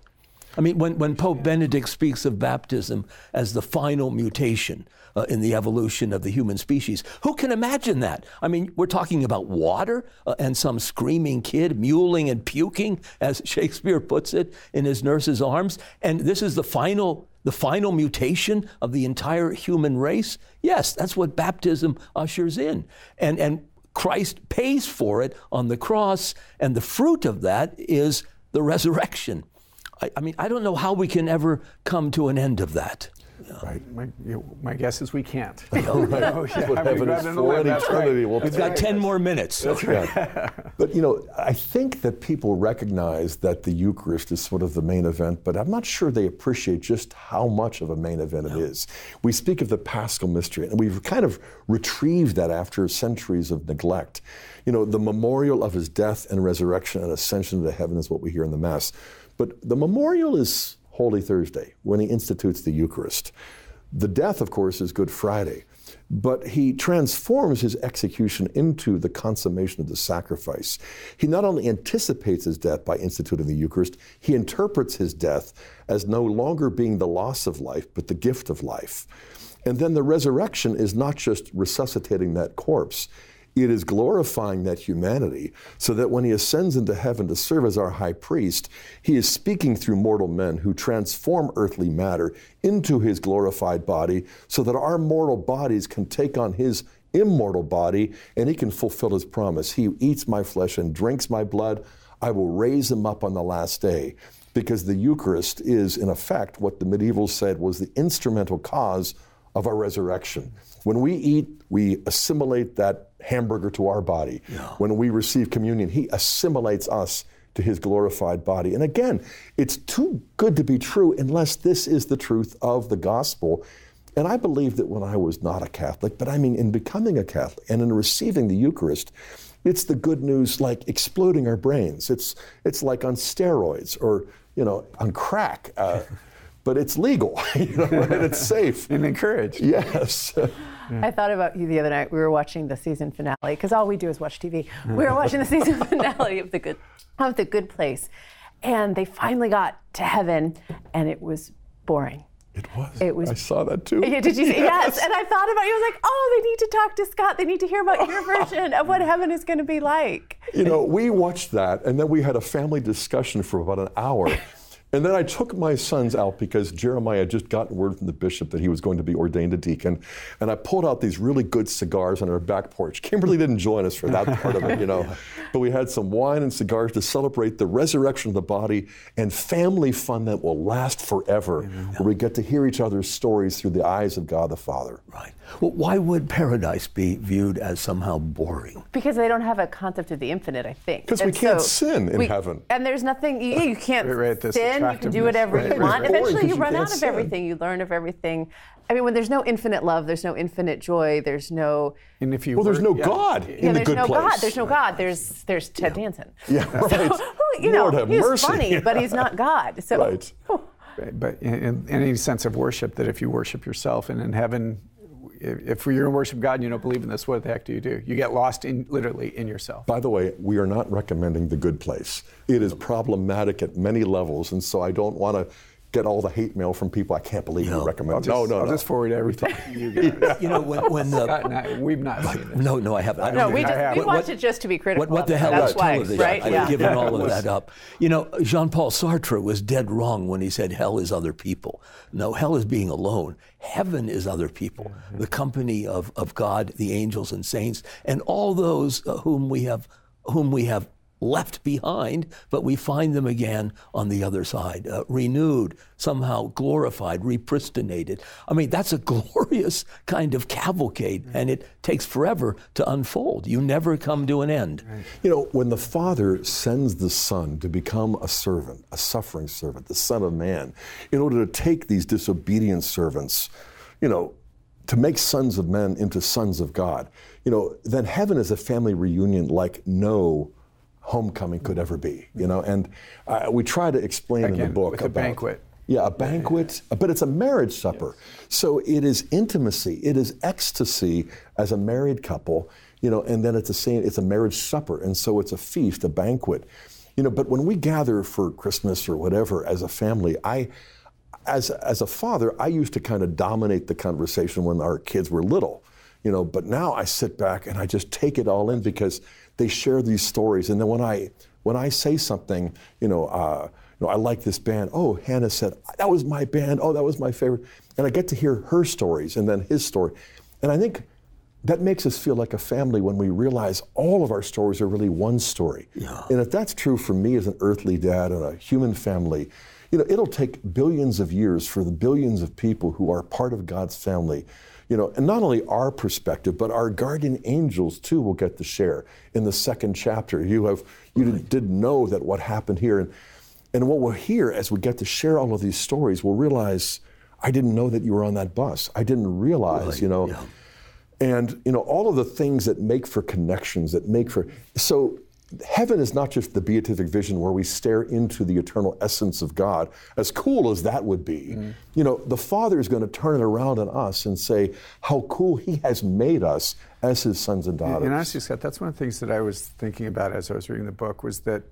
I mean, when, when Pope Benedict speaks of baptism as the final mutation uh, in the evolution of the human species, who can imagine that? I mean, we're talking about water uh, and some screaming kid mewling and puking, as Shakespeare puts it, in his nurse's arms, and this is the final the final mutation of the entire human race? Yes, that's what baptism ushers in. And, and Christ pays for it on the cross, and the fruit of that is the resurrection. I, I mean, I don't know how we can ever come to an end of that. Right. My, you know, my, guess is we can't. oh, right. oh, yeah. what heaven is for an eternity. Right. We've got right. 10 more minutes. That's right. but, you know, I think that people recognize that the Eucharist is sort of the main event, but I'm not sure they appreciate just how much of a main event it is. We speak of the Paschal Mystery, and we've kind of retrieved that after centuries of neglect. You know, the memorial of his death and resurrection and ascension to heaven is what we hear in the Mass. But the memorial is Holy Thursday when he institutes the Eucharist. The death, of course, is Good Friday. But he transforms his execution into the consummation of the sacrifice. He not only anticipates his death by instituting the Eucharist, he interprets his death as no longer being the loss of life, but the gift of life. And then the resurrection is not just resuscitating that corpse, it is glorifying that humanity so that when he ascends into heaven to serve as our high priest, he is speaking through mortal men who transform earthly matter into his glorified body so that our mortal bodies can take on his immortal body and he can fulfill his promise. He who eats my flesh and drinks my blood, I will raise him up on the last day. Because the Eucharist is, in effect, what the medievals said was the instrumental cause of our resurrection. When we eat, we assimilate that hamburger to our body. When we receive communion, He assimilates us to His glorified body. And again, it's too good to be true unless this is the truth of the gospel. And I believe that when I was not a Catholic, but I mean in becoming a Catholic and in receiving the Eucharist, it's the good news like exploding our brains. It's, it's like on steroids or, you know, on crack. Uh, but it's legal, you know, and it's safe. and encouraged. Yes. I thought about you the other night. We were watching the season finale because all we do is watch TV. We were watching the season finale of the good of the Good Place, and they finally got to heaven, and it was boring. It was. It was. I saw that too. Yeah, did you? See? Yes. yes. And I thought about you. I was like, oh, they need to talk to Scott. They need to hear about your version of what heaven is going to be like. You know, we watched that, and then we had a family discussion for about an hour. And then I took my sons out because Jeremiah had just gotten word from the bishop that he was going to be ordained a deacon. And I pulled out these really good cigars on our back porch. Kimberly didn't join us for that part of it, you know. But we had some wine and cigars to celebrate the resurrection of the body and family fun that will last forever, yeah. where we get to hear each other's stories through the eyes of God the Father. Right. Well, why would paradise be viewed as somehow boring? Because they don't have a concept of the infinite, I think. Because we can't so sin in we, heaven. And there's nothing, you, you can't right, right, sin, you can do whatever right. you want. Eventually you run out of sin. everything, you learn of everything. I mean, when there's no infinite love, there's no infinite joy, there's no. And if you well, there's no yeah. God yeah, in the good no place. God. There's no God. There's there's Ted yeah. Danson. Yeah, right. So, you know, Lord have he's mercy. funny, but he's not God. So, right. But in, in, any sense of worship, that if you worship yourself, and in heaven, if you're in worship God and you don't believe in this, what the heck do you do? You get lost in literally in yourself. By the way, we are not recommending the good place. It is problematic at many levels, and so I don't want to get all the hate mail from people. I can't believe you, you recommend. Just, no, no, I'll no. just forward everything to you guys. you know, when, when the, Scott we've not seen this. No, no, I haven't. I no, we just we watch it just to be critical. What, what the hell is why, television? Right? I've yeah. given all of that up. You know, Jean-Paul Sartre was dead wrong when he said hell is other people. No, hell is being alone. Heaven is other people, mm-hmm. the company of, of God, the angels and saints, and all those uh, whom we have whom we have left behind, but we find them again on the other side, uh, renewed, somehow glorified, repristinated. I mean, that's a glorious kind of cavalcade, and it takes forever to unfold. You never come to an end. You know, when the Father sends the Son to become a servant, a suffering servant, the Son of Man, in order to take these disobedient servants, you know, to make sons of men into sons of God, you know, then heaven is a family reunion like no homecoming could ever be. You know, and uh, we try to explain Again, in the book about a banquet. Yeah, a banquet, but it's a marriage supper. Yes. So it is intimacy, it is ecstasy as a married couple, you know, and then it's a same, it's a marriage supper, and so it's a feast, a banquet, you know. But when we gather for Christmas or whatever as a family, I, as as a father, I used to kind of dominate the conversation when our kids were little, you know. But now I sit back and I just take it all in because they share these stories. And then when I when I say something, you know, uh, you know, I like this band. Oh, Hannah said that was my band. Oh, that was my favorite. And I get to hear her stories and then his story. And I think that makes us feel like a family when we realize all of our stories are really one story. Yeah. And if that's true for me as an earthly dad and a human family, you know, it'll take billions of years for the billions of people who are part of God's family you know, and not only our perspective, but our guardian angels too will get to share in the second chapter. You have you right. did know that what happened here, and and what we'll hear as we get to share all of these stories, we'll realize I didn't know that you were on that bus. I didn't realize, right. you know. Yeah. And you know all of the things that make for connections, that make for so heaven is not just the beatific vision where we stare into the eternal essence of God, as cool as that would be. Mm. You know, the Father is going to turn it around on us and say how cool He has made us as His sons and daughters. And honestly, Scott, that's one of the things that I was thinking about as I was reading the book was that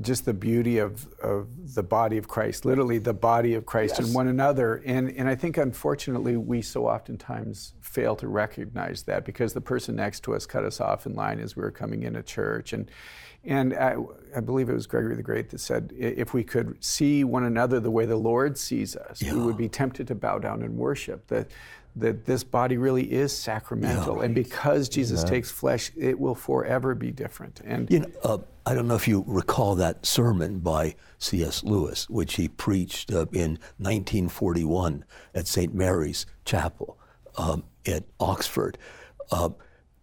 just the beauty of, of the body of Christ, literally the body of Christ yes. and one another. And, and I think unfortunately we so oftentimes fail to recognize that because the person next to us cut us off in line as we were coming into church. And, and I, I believe it was Gregory the Great that said, if we could see one another the way the Lord sees us, yeah. we would be tempted to bow down and worship. That, that this body really is sacramental, yeah, right. and because Jesus yeah. takes flesh, it will forever be different. And you know, uh, I don't know if you recall that sermon by C.S. Lewis, which he preached uh, in 1941 at St. Mary's Chapel um, at Oxford. Uh,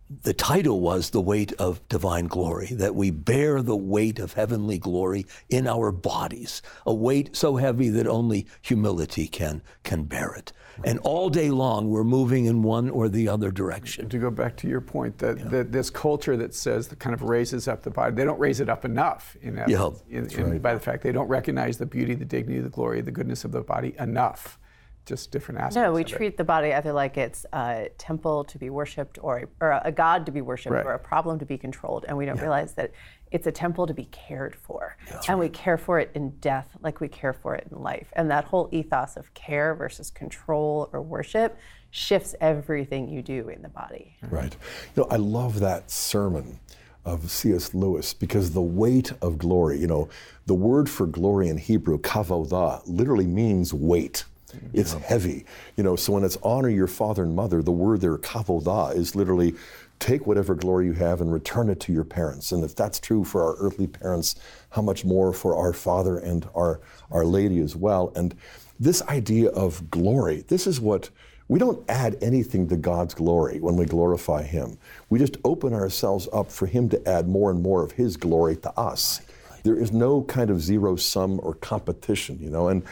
the title was The Weight of Divine Glory, that we bear the weight of heavenly glory in our bodies, a weight so heavy that only humility can, can bear it. And all day long, we're moving in one or the other direction. To go back to your point, that, yeah. that this culture that says that kind of raises up the body, they don't raise it up enough in, yeah, in, in right. by the fact they don't recognize the beauty, the dignity, the glory, the goodness of the body enough just different aspects. No, we treat it. the body either like it's a temple to be worshipped or, or a god to be worshipped right. or a problem to be controlled, and we don't yeah. realize that it's a temple to be cared for. That's and right. we care for it in death like we care for it in life. And that whole ethos of care versus control or worship shifts everything you do in the body. Right. You know, I love that sermon of C.S. Lewis because the weight of glory, you know, the word for glory in Hebrew, kavodah, literally means weight. It's heavy. You know, so when it's honor your father and mother, the word there, kavodah, is literally take whatever glory you have and return it to your parents. And if that's true for our earthly parents, how much more for our Father and our, our Lady as well. And this idea of glory, this is what we don't add anything to God's glory when we glorify Him. We just open ourselves up for Him to add more and more of His glory to us. There is no kind of zero sum or competition, you know. And,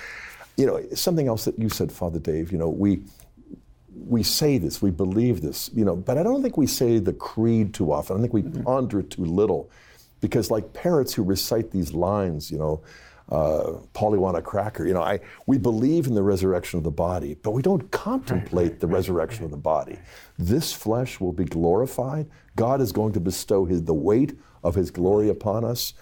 you know, something else that you said, Father Dave, you know, we, we say this, we believe this, you know, but I don't think we say the creed too often. I think we mm-hmm. ponder it too little. Because, like parrots who recite these lines, you know, uh, Polly want a cracker. You know, I, we believe in the resurrection of the body, but we don't contemplate right, the right, resurrection of the body. This flesh will be glorified. God is going to bestow his, the weight of his glory upon us.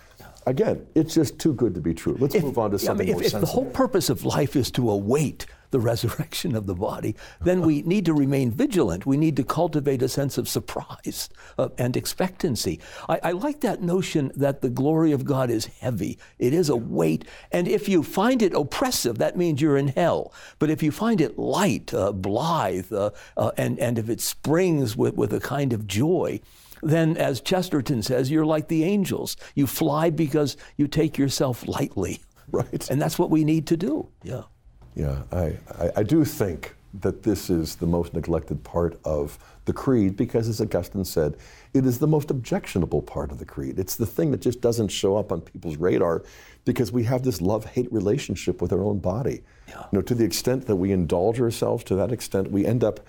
Again, it's just too good to be true. Let's if, move on to something I mean, if, more If the whole purpose of life is to await the resurrection of the body, then we need to remain vigilant. We need to cultivate a sense of surprise uh, and expectancy. I, I, like that notion that the glory of God is heavy. It is a weight. And if you find it oppressive, that means you're in hell. But if you find it light, uh, blithe, uh, uh and, and if it springs with, with a kind of joy, then, as Chesterton says, you're like the angels. You fly because you take yourself lightly. Right. And that's what we need to do. Yeah. Yeah, I, I, I, do think that this is the most neglected part of the creed because, as Augustine said, it is the most objectionable part of the creed. It's the thing that just doesn't show up on people's radar because we have this love hate relationship with our own body. Yeah. You know, to the extent that we indulge ourselves, to that extent, we end up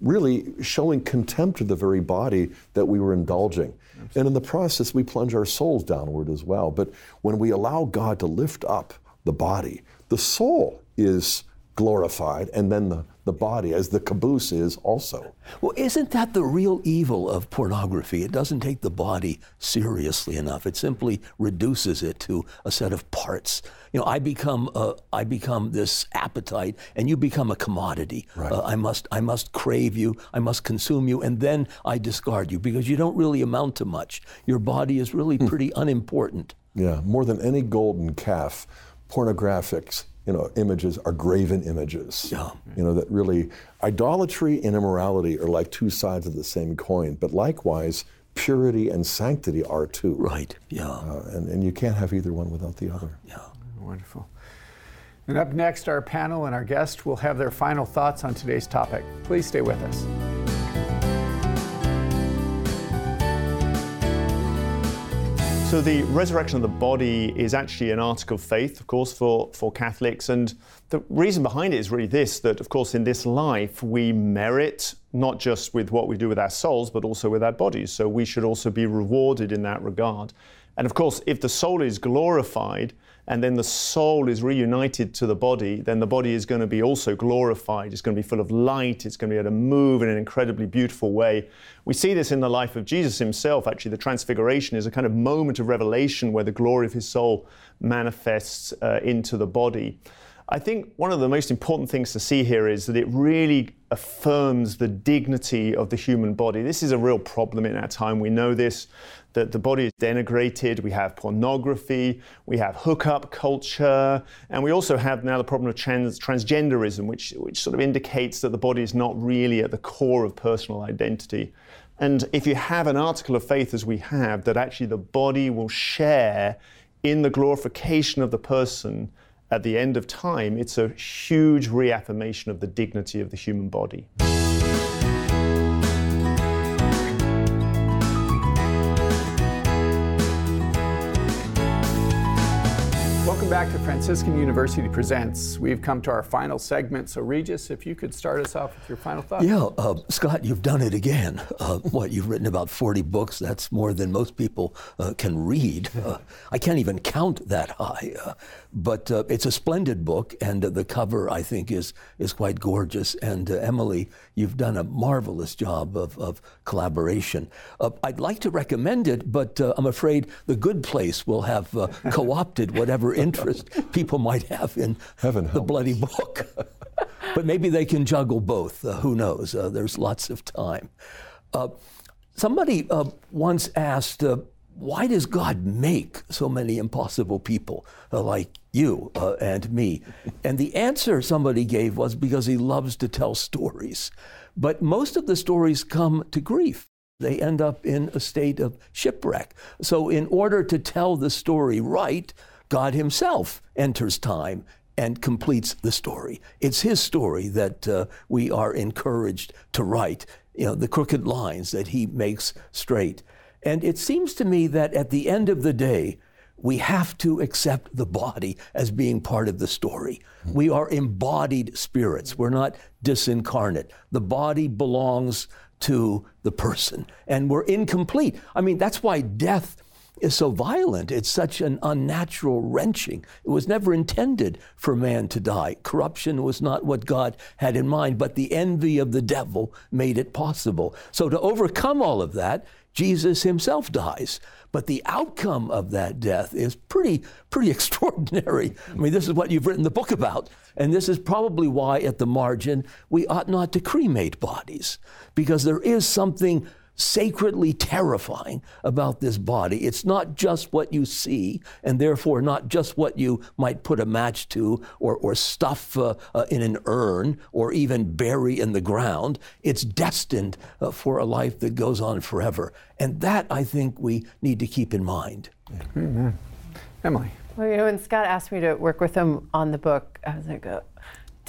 really showing contempt to the very body that we were indulging. Absolutely. And in the process, we plunge our souls downward as well. But when we allow God to lift up the body, the soul is glorified, and then the, the body, as the caboose is also. Well, isn't that the real evil of pornography? It doesn't take the body seriously enough. It simply reduces it to a set of parts. You know, I become a, I become this appetite, and you become a commodity. Right. Uh, I must I must crave you. I must consume you, and then I discard you because you don't really amount to much. Your body is really hmm. pretty unimportant. Yeah, more than any golden calf, pornographics you know, images are graven images. Yeah. You know, that really, idolatry and immorality are like two sides of the same coin, but likewise, purity and sanctity are too. Right, yeah. Uh, and, and you can't have either one without the other. Yeah. Wonderful. And up next, our panel and our guest will have their final thoughts on today's topic. Please stay with us. So the resurrection of the body is actually an article of faith, of course, for, for Catholics. And the reason behind it is really this that, of course, in this life, we merit not just with what we do with our souls, but also with our bodies. So we should also be rewarded in that regard. And of course, if the soul is glorified, and then the soul is reunited to the body, then the body is going to be also glorified. It's going to be full of light. It's going to be able to move in an incredibly beautiful way. We see this in the life of Jesus himself. Actually, the transfiguration is a kind of moment of revelation where the glory of his soul manifests uh, into the body. I think one of the most important things to see here is that it really affirms the dignity of the human body. This is a real problem in our time. We know this that the body is denigrated. We have pornography, we have hookup culture, and we also have now the problem of trans- transgenderism, which, which sort of indicates that the body is not really at the core of personal identity. And if you have an article of faith, as we have, that actually the body will share in the glorification of the person at the end of time, it's a huge reaffirmation of the dignity of the human body. Back to Franciscan University Presents. We've come to our final segment. So, Regis, if you could start us off with your final thoughts. Yeah, uh, Scott, you've done it again. Uh, what, you've written about 40 books. That's more than most people uh, can read. Uh, I can't even count that high. Uh, but uh, it's a splendid book, and the cover, I think, is, is quite gorgeous. And Emily, you've done a marvelous job of, of collaboration. I'd like to recommend it, but I'm afraid the good place will have co opted whatever interest interest people might have in Heaven the bloody book. but maybe they can juggle both. Uh, who knows? Uh, there's lots of time. Uh, Somebody uh, once asked, uh, why does God make so many impossible people uh, like you and me? And the answer somebody gave was because he loves to tell stories. But most of the stories come to grief. They end up in a state of shipwreck. So, in order to tell the story right, God Himself enters time and completes the story. It's His story that uh, we are encouraged to write, you know, the crooked lines that He makes straight. And it seems to me that at the end of the day, we have to accept the body as being part of the story. We are embodied spirits. We're not disincarnate. The body belongs to the person, and we're incomplete. I mean, that's why death is so violent. It's such an unnatural wrenching. It was never intended for man to die. Corruption was not what God had in mind, but the envy of the devil made it possible. So, to overcome all of that, Jesus himself dies. But the outcome of that death is pretty, pretty extraordinary. I mean, this is what you've written the book about. And this is probably why, at the margin, we ought not to cremate bodies, because there is something sacredly terrifying about this body. It's not just what you see, and therefore not just what you might put a match to or, or stuff uh, uh, in an urn or even bury in the ground. It's destined uh, for a life that goes on forever. And that, I think, we need to keep in mind. Amen. Emily. Well, you know, when Scott asked me to work with him on the book, I was like, uh,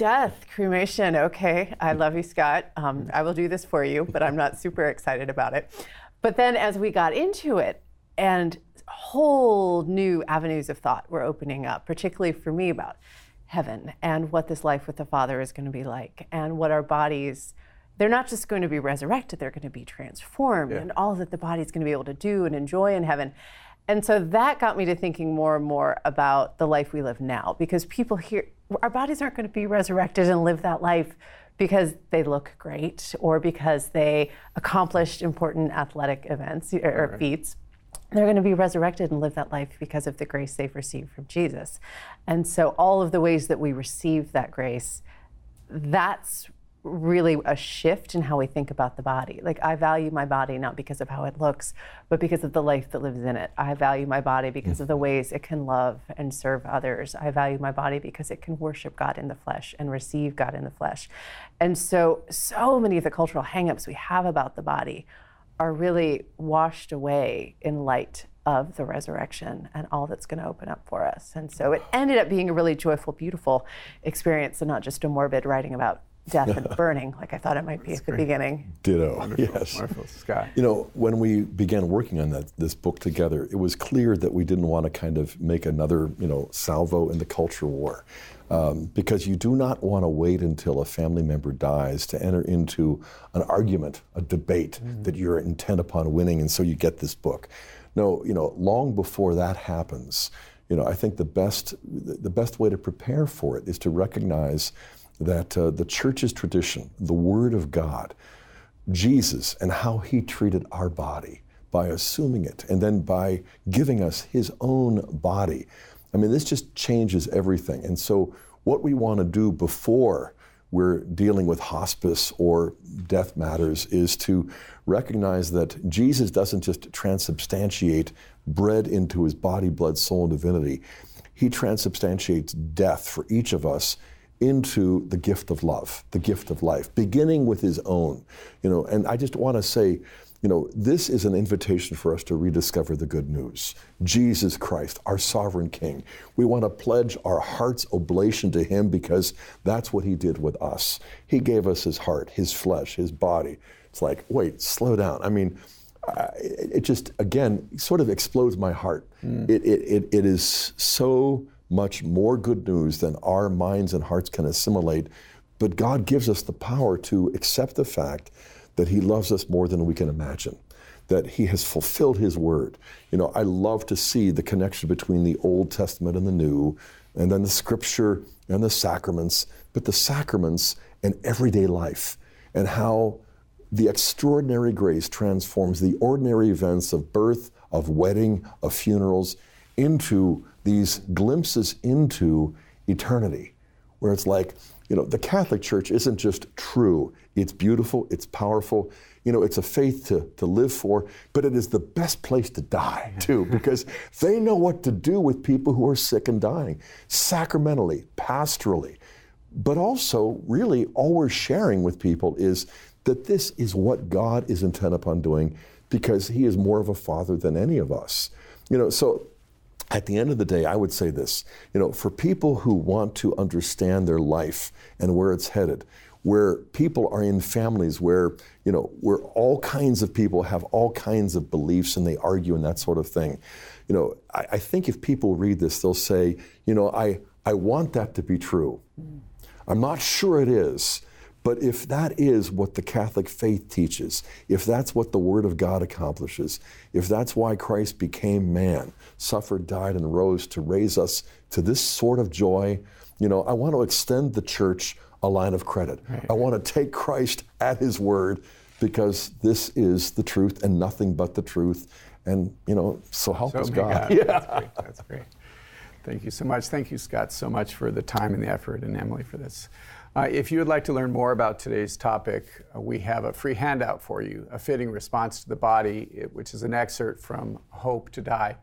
Death, cremation. Okay, I love you, Scott. Um, I will do this for you, but I'm not super excited about it. But then as we got into it, and whole new avenues of thought were opening up, particularly for me about heaven and what this life with the Father is going to be like, and what our bodies. They're not just going to be resurrected, they're going to be transformed, yeah. and all that the body's going to be able to do and enjoy in heaven. And so that got me to thinking more and more about the life we live now because people here, our bodies aren't going to be resurrected and live that life because they look great or because they accomplished important athletic events or right. feats. They're going to be resurrected and live that life because of the grace they've received from Jesus. And so, all of the ways that we receive that grace, that's really a shift in how we think about the body. Like, I value my body not because of how it looks, but because of the life that lives in it. I value my body because of the mm-hmm. ways it can love and serve others. I value my body because it can worship God in the flesh and receive God in the flesh. And so, so many of the cultural hangups we have about the body are really washed away in light of the resurrection and all that's going to open up for us. And so it ended up being a really joyful, beautiful experience and not just a morbid writing about death and burning, like I thought it might be at the beginning. Ditto. Wonderful, yes. Wonderful. Scott. You know, when we began working on that this book together, it was clear that we didn't want to kind of make another, you know, salvo in the culture war. Um, because you do not want to wait until a family member dies to enter into an argument, a debate mm-hmm. that you're intent upon winning, and so you get this book. No, you know, long before that happens, you know, I think the best the best way to prepare for it is to recognize that uh, the church's tradition, the Word of God, Jesus, and how He treated our body by assuming it and then by giving us His own body. I mean, this just changes everything. And so, what we want to do before we're dealing with hospice or death matters is to recognize that Jesus doesn't just transubstantiate bread into his body, blood, soul, and divinity. He transubstantiates death for each of us into the gift of love, the gift of life, beginning with his own. You know, and I just want to say, you know, this is an invitation for us to rediscover the good news. Jesus Christ, our sovereign King. We want to pledge our heart's oblation to him because that's what he did with us. He gave us his heart, his flesh, his body. It's like, wait, slow down. I mean, it, it, just, again, sort of explodes my heart. Mm. It, it, it, it is so much more good news than our minds and hearts can assimilate. But God gives us the power to accept the fact that He loves us more than we can imagine, that He has fulfilled His word. You know, I love to see the connection between the Old Testament and the New, and then the Scripture and the sacraments, but the sacraments and everyday life, and how the extraordinary grace transforms the ordinary events of birth, of wedding, of funerals into these glimpses into eternity, where it's like, you know, the Catholic Church isn't just true, it's beautiful, it's powerful. you know, it's a faith to, to live for, but it is the best place to die, too, because they know what to do with people who are sick and dying, sacramentally, pastorally. But also, really, all we're sharing with people is that this is what God is intent upon doing because He is more of a father than any of us. You know, so at the end of the day, I would say this you know, for people who want to understand their life and where it's headed, where people are in families where, you know, where all kinds of people have all kinds of beliefs and they argue and that sort of thing. You know, I, I think if people read this, they'll say, you know, I, I want that to be true. I'm not sure it is, but if that is what the Catholic faith teaches, if that's what the Word of God accomplishes, if that's why Christ became man, suffered, died, and rose to raise us to this sort of joy, you know, I want to extend the church a line of credit. Right. I want to take Christ at His word because this is the truth and nothing but the truth. And, you know, so help so us God. God. Yeah. That's great. That's great. Thank you so much. Thank you, Scott, so much for the time and the effort, and Emily for this. Uh, if you would like to learn more about today's topic, uh, we have a free handout for you, A Fitting Response to the Body, which is an excerpt from Hope to Die.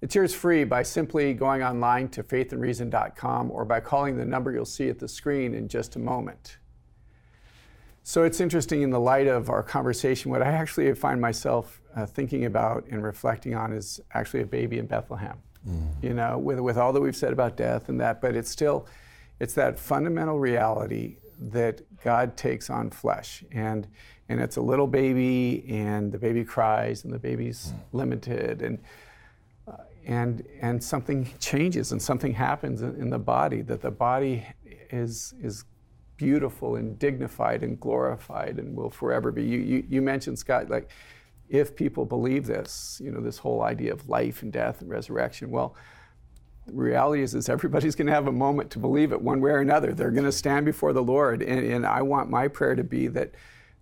It's yours free by simply going online to faithandreason.com or by calling the number you'll see at the screen in just a moment. So it's interesting in the light of our conversation, what I actually find myself uh, thinking about and reflecting on is actually a baby in Bethlehem. Mm. You know, with, with all that we've said about death and that, but it's still it's that fundamental reality that God takes on flesh. And, and it's a little baby, and the baby cries, and the baby's mm. limited, and, uh, and, and something changes, and something happens in, in the body, that the body is, is beautiful and dignified and glorified and will forever be. You, you, you, mentioned, Scott, like, if people believe this, you know, this whole idea of life and death and resurrection, well, the reality is, is everybody's going to have a moment to believe it one way or another. They're going to stand before the Lord. And, and I want my prayer to be that,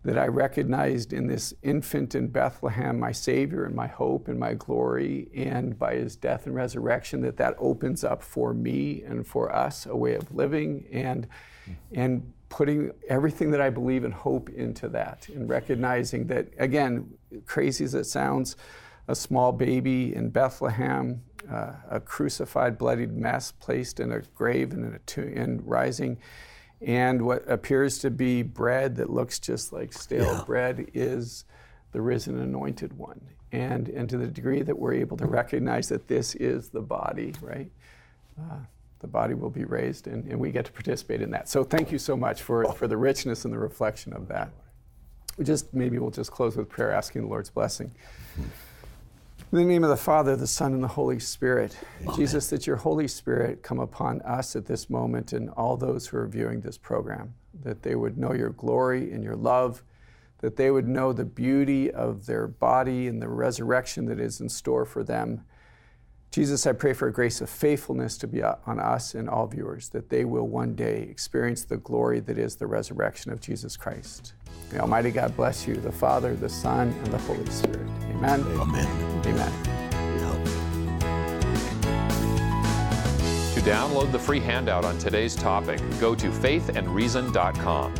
that I recognized in this infant in Bethlehem my Savior and my hope and my glory, and by his death and resurrection, that that opens up for me and for us a way of living and, and putting everything that I believe and hope into that, and recognizing that, again, crazy as it sounds, a small baby in Bethlehem uh, a crucified, bloodied mess placed in a grave and in a tomb, and rising. And what appears to be bread that looks just like stale yeah. bread is the risen anointed one. And, and to the degree that we're able to recognize that this is the body, right? Uh, the body will be raised, and, and we get to participate in that. So thank you so much for, for the richness and the reflection of that. We just maybe we'll just close with prayer, asking the Lord's blessing. In the name of the Father, the Son, and the Holy Spirit, Amen. Jesus, that your Holy Spirit come upon us at this moment and all those who are viewing this program, that they would know your glory and your love, that they would know the beauty of their body and the resurrection that is in store for them. Jesus, I pray for a grace of faithfulness to be on us and all viewers, that they will one day experience the glory that is the resurrection of Jesus Christ. May Almighty God bless you, the Father, the Son, and the Holy Spirit. Amen. Amen. Amen. To download the free handout on today's topic, go to faithandreason.com.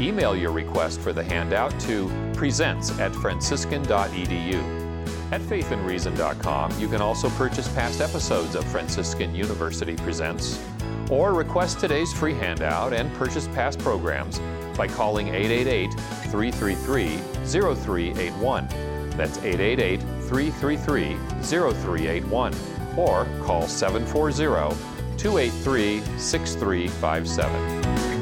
Email your request for the handout to presents at franciscan.edu. At faithandreason.com, you can also purchase past episodes of Franciscan University Presents, or request today's free handout and purchase past programs by calling 888 333 0381. That's 888 333 0381, or call 740 283 6357.